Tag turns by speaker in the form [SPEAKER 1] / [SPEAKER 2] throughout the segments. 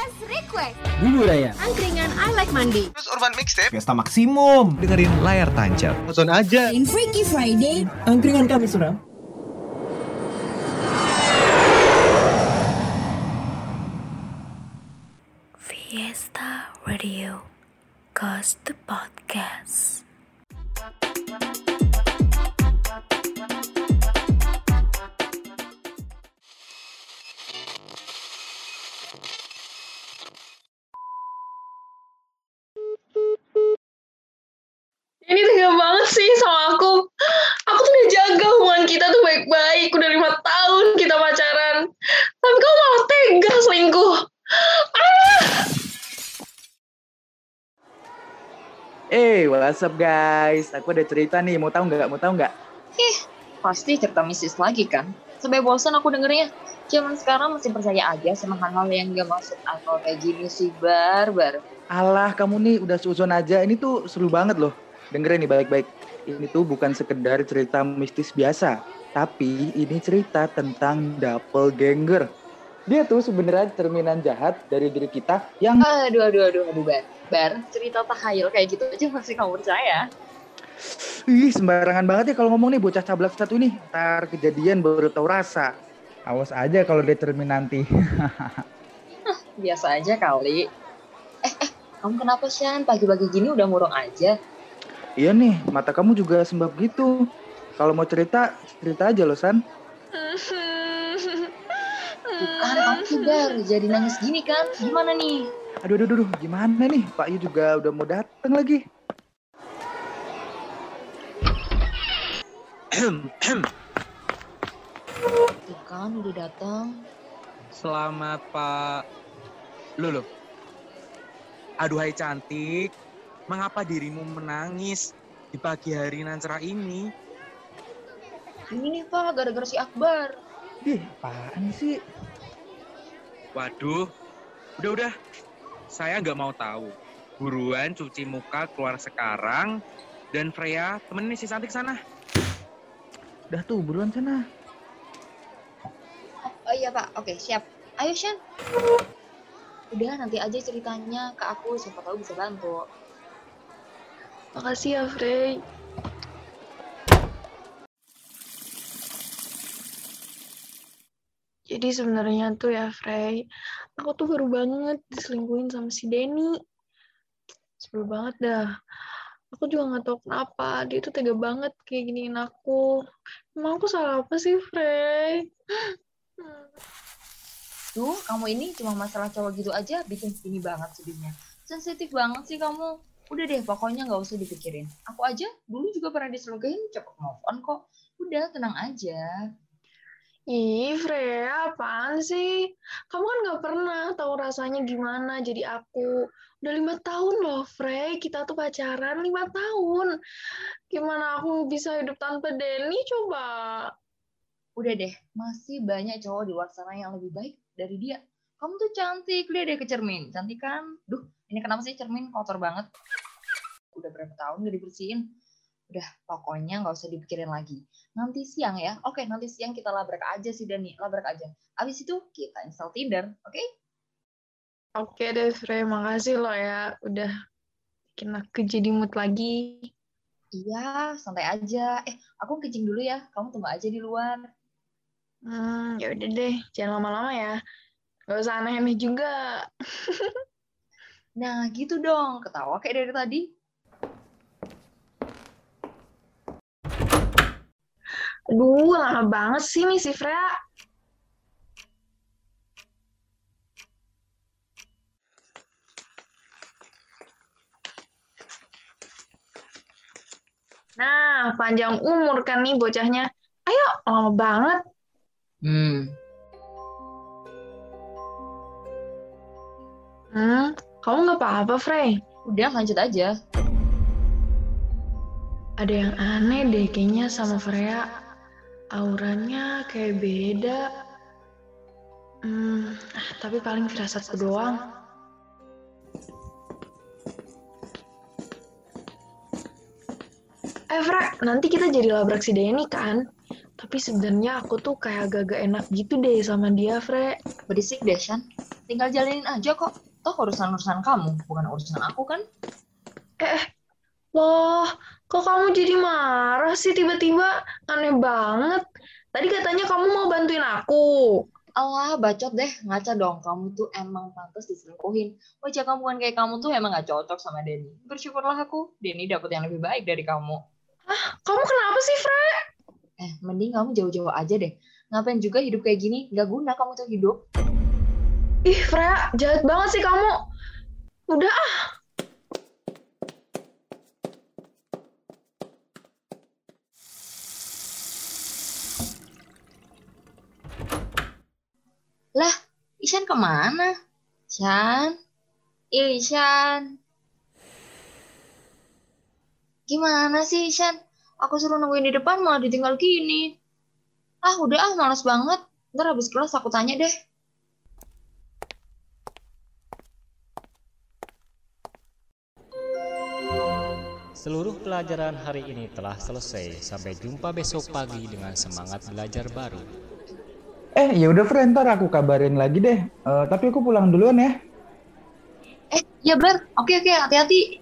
[SPEAKER 1] As request.
[SPEAKER 2] Bubur ayam.
[SPEAKER 1] Angkringan I like mandi.
[SPEAKER 3] Terus Urban Mixtape
[SPEAKER 2] Pesta maksimum.
[SPEAKER 4] dengerin layar tancap.
[SPEAKER 3] Nonton aja
[SPEAKER 1] In Freaky Friday.
[SPEAKER 2] Angkringan kami suram.
[SPEAKER 5] Fiesta Radio Cause the Podcast
[SPEAKER 6] Eh, what's up guys? Aku ada cerita nih, mau tahu nggak? Mau tahu nggak?
[SPEAKER 7] Pasti cerita mistis lagi kan? Sampai bosan aku dengernya. Zaman sekarang masih percaya aja sama hal-hal yang gak masuk akal kayak gini sih, barbar.
[SPEAKER 6] Alah, kamu nih udah suzon aja. Ini tuh seru banget loh. Dengerin nih baik-baik. Ini tuh bukan sekedar cerita mistis biasa, tapi ini cerita tentang doppelganger. Dia tuh sebenarnya cerminan jahat dari diri kita yang
[SPEAKER 7] Aduh, aduh, aduh, aduh, bar. Bar, cerita tahayul kayak gitu aja masih kamu percaya?
[SPEAKER 6] ih sembarangan banget ya kalau ngomong nih bocah cablak satu ini. Ntar kejadian baru tahu rasa. Awas aja kalau dia cermin nanti.
[SPEAKER 7] Biasa aja kali. Eh, eh, kamu kenapa, Shan? Pagi-pagi gini udah murung aja.
[SPEAKER 6] Iya nih, mata kamu juga sembab gitu. Kalau mau cerita, cerita aja loh, San.
[SPEAKER 7] Bukan, kamu tuh bar. Jadi nangis gini kan? Gimana nih?
[SPEAKER 6] Aduh, aduh, aduh, gimana nih? Pak Yu juga udah mau datang lagi.
[SPEAKER 7] Tuh kan, udah datang.
[SPEAKER 4] Selamat Pak. Loh, loh. Aduhai cantik, mengapa dirimu menangis di pagi hari nan cerah ini?
[SPEAKER 7] Ini nih, Pak, gara-gara si Akbar.
[SPEAKER 6] Ih, apaan sih?
[SPEAKER 4] Waduh, udah-udah. Saya nggak mau tahu. Buruan cuci muka keluar sekarang. Dan Freya, temenin si cantik sana.
[SPEAKER 6] Udah tuh, buruan sana.
[SPEAKER 7] Oh iya pak, oke siap. Ayo Shan. Udah nanti aja ceritanya ke aku, siapa tahu bisa bantu.
[SPEAKER 8] Makasih ya, Frey. Jadi sebenarnya tuh ya, Frey, aku tuh baru banget diselingkuhin sama si Denny. Sebel banget dah. Aku juga nggak tahu kenapa, dia tuh tega banget kayak giniin aku. Emang aku salah apa sih, Frey?
[SPEAKER 7] Tuh, kamu ini cuma masalah cowok gitu aja bikin ini banget sedihnya. Sensitif banget sih kamu. Udah deh, pokoknya nggak usah dipikirin. Aku aja dulu juga pernah diselingkuhin, cepet move on kok. Udah, tenang aja.
[SPEAKER 8] Ih, Freya, apaan sih? Kamu kan nggak pernah tahu rasanya gimana jadi aku. Udah lima tahun loh, Frey. Kita tuh pacaran lima tahun. Gimana aku bisa hidup tanpa Denny, coba?
[SPEAKER 7] Udah deh, masih banyak cowok di luar sana yang lebih baik dari dia. Kamu tuh cantik, lihat deh ke cermin. Cantik kan? Duh, ini kenapa sih cermin kotor banget? Udah berapa tahun gak dibersihin? Udah, pokoknya nggak usah dipikirin lagi. Nanti siang ya. Oke, nanti siang kita labrak aja sih Dani. Labrak aja. Abis itu kita install Tinder, oke?
[SPEAKER 8] Oke deh, Frey. Makasih loh ya. Udah bikin aku jadi mood lagi.
[SPEAKER 7] Iya, santai aja. Eh, aku kencing dulu ya. Kamu tunggu aja di luar.
[SPEAKER 8] Hmm, ya udah deh. Jangan lama-lama ya. Gak usah aneh-aneh juga.
[SPEAKER 7] Nah, gitu dong. Ketawa kayak dari tadi.
[SPEAKER 8] Aduh, lama banget sih nih si Freya. Nah, panjang umur kan nih bocahnya. Ayo, lama banget.
[SPEAKER 7] Hmm.
[SPEAKER 8] Hmm, kamu nggak apa-apa, Frey?
[SPEAKER 7] Udah, lanjut aja.
[SPEAKER 8] Ada yang aneh deh kayaknya sama Freya. Auranya kayak beda. Hmm, ah, tapi paling firasatku doang. Eh, Fra, nanti kita jadi labrak si Denny kan? Tapi sebenarnya aku tuh kayak agak-agak enak gitu deh sama dia, Fre.
[SPEAKER 7] Berisik deh, Shan. tinggal jalanin aja kok. Toh urusan-urusan kamu, bukan urusan aku kan?
[SPEAKER 8] Eh, loh, kok kamu jadi marah sih tiba-tiba? Aneh banget. Tadi katanya kamu mau bantuin aku.
[SPEAKER 7] Allah, bacot deh. Ngaca dong, kamu tuh emang pantas diselingkuhin. Wajah kamu kan kayak kamu tuh emang gak cocok sama Denny. Bersyukurlah aku, Denny dapet yang lebih baik dari kamu.
[SPEAKER 8] Kamu kenapa sih, Fre?
[SPEAKER 7] Eh, mending kamu jauh-jauh aja deh. Ngapain juga hidup kayak gini? Gak guna kamu tuh hidup.
[SPEAKER 8] Ih, Freya, jahat banget sih kamu. Udah ah.
[SPEAKER 7] Ishan ke mana? Ishan? Iya, Ishan. Gimana sih, Ishan? Aku suruh nungguin di depan malah ditinggal gini. Ah, udah ah, malas banget. Ntar habis kelas aku tanya deh.
[SPEAKER 3] Seluruh pelajaran hari ini telah selesai. Sampai jumpa besok pagi dengan semangat belajar baru.
[SPEAKER 6] Eh, ya udah Fre, ntar aku kabarin lagi deh. Eh, tapi aku pulang duluan ya.
[SPEAKER 7] Eh, ya Blair. Oke, oke, hati-hati.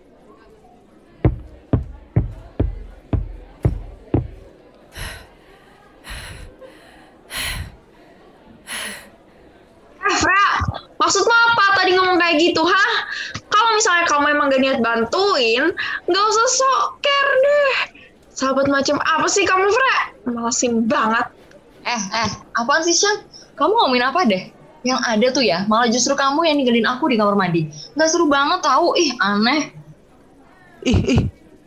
[SPEAKER 8] Eh, Freya, maksudmu apa tadi ngomong kayak gitu, hah? Kalau misalnya kamu emang gak niat bantuin, gak usah sok care deh. Sahabat macam apa sih kamu, Freya? Malesin banget.
[SPEAKER 7] Eh, eh, apaan sih, Shan? Kamu ngomongin apa deh? Yang ada tuh ya, malah justru kamu yang ninggalin aku di kamar mandi. Nggak seru banget tahu, ih aneh.
[SPEAKER 6] Ih, ih,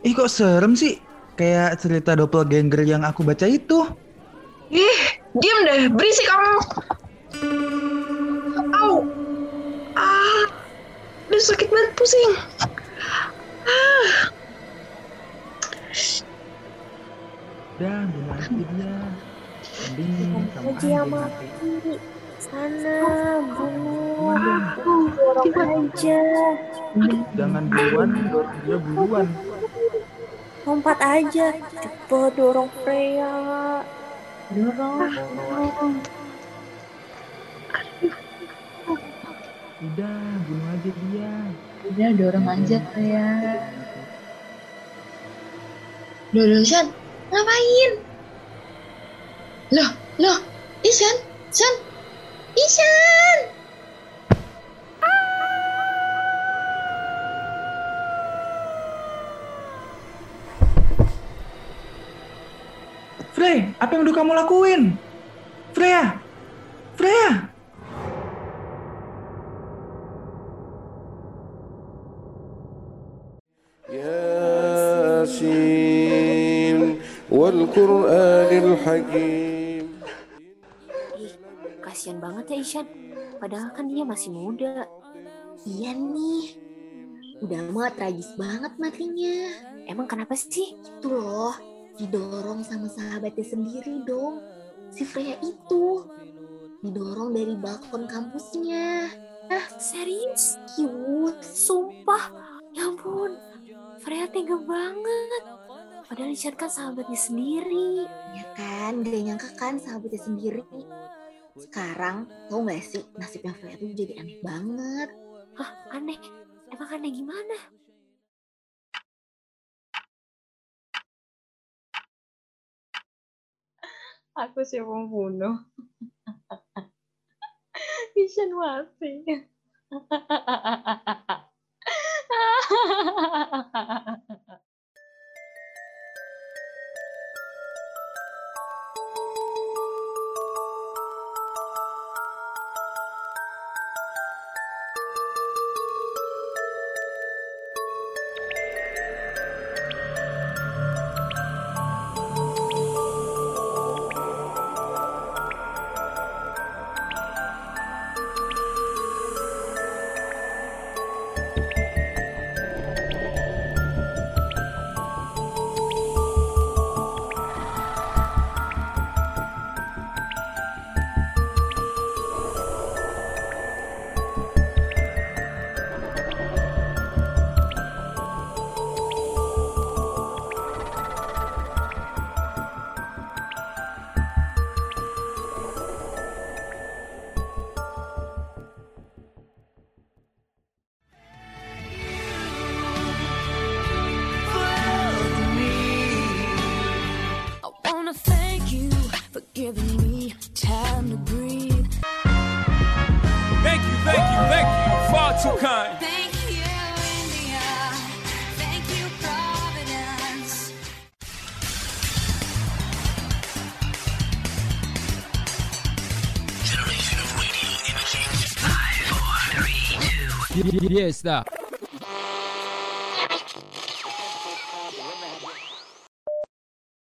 [SPEAKER 6] ih kok serem sih? Kayak cerita doppelganger yang aku baca itu.
[SPEAKER 8] Ih, diem deh, berisik kamu. Au. Ah, udah sakit banget pusing. Ah,
[SPEAKER 6] bunuh aja dia.
[SPEAKER 5] Aja yang
[SPEAKER 6] aja.
[SPEAKER 5] mati. Sana, bunuh.
[SPEAKER 6] Bunuh.
[SPEAKER 5] Dorong aja.
[SPEAKER 6] Jangan duluan, dorong dia duluan.
[SPEAKER 5] Lompat aja. Cepet dorong Freya. Dorong.
[SPEAKER 6] Udah, bunuh aja dia.
[SPEAKER 7] Udah dorong aja ya. Loh, loh, Shan, ngapain? Loh, loh, Ishan, Shan, Ishan.
[SPEAKER 6] Frey, apa yang udah kamu lakuin? Freya! Freya!
[SPEAKER 9] ياسين والقرآن الحكيم
[SPEAKER 5] Ishan. Padahal kan dia masih muda. Iya nih. Udah mah tragis banget matinya. Emang kenapa sih? Itu loh, didorong sama sahabatnya sendiri dong. Si Freya itu. Didorong dari balkon kampusnya. Ah, serius? Cute, sumpah. Ya ampun, Freya tega banget. Padahal Ishan kan sahabatnya sendiri. Ya kan, gak nyangka kan sahabatnya sendiri sekarang tau gak sih nasibnya Freya tuh jadi aneh banget Hah aneh? Emang aneh gimana?
[SPEAKER 7] Aku siap membunuh. Vision mati.
[SPEAKER 10] Yes, dah.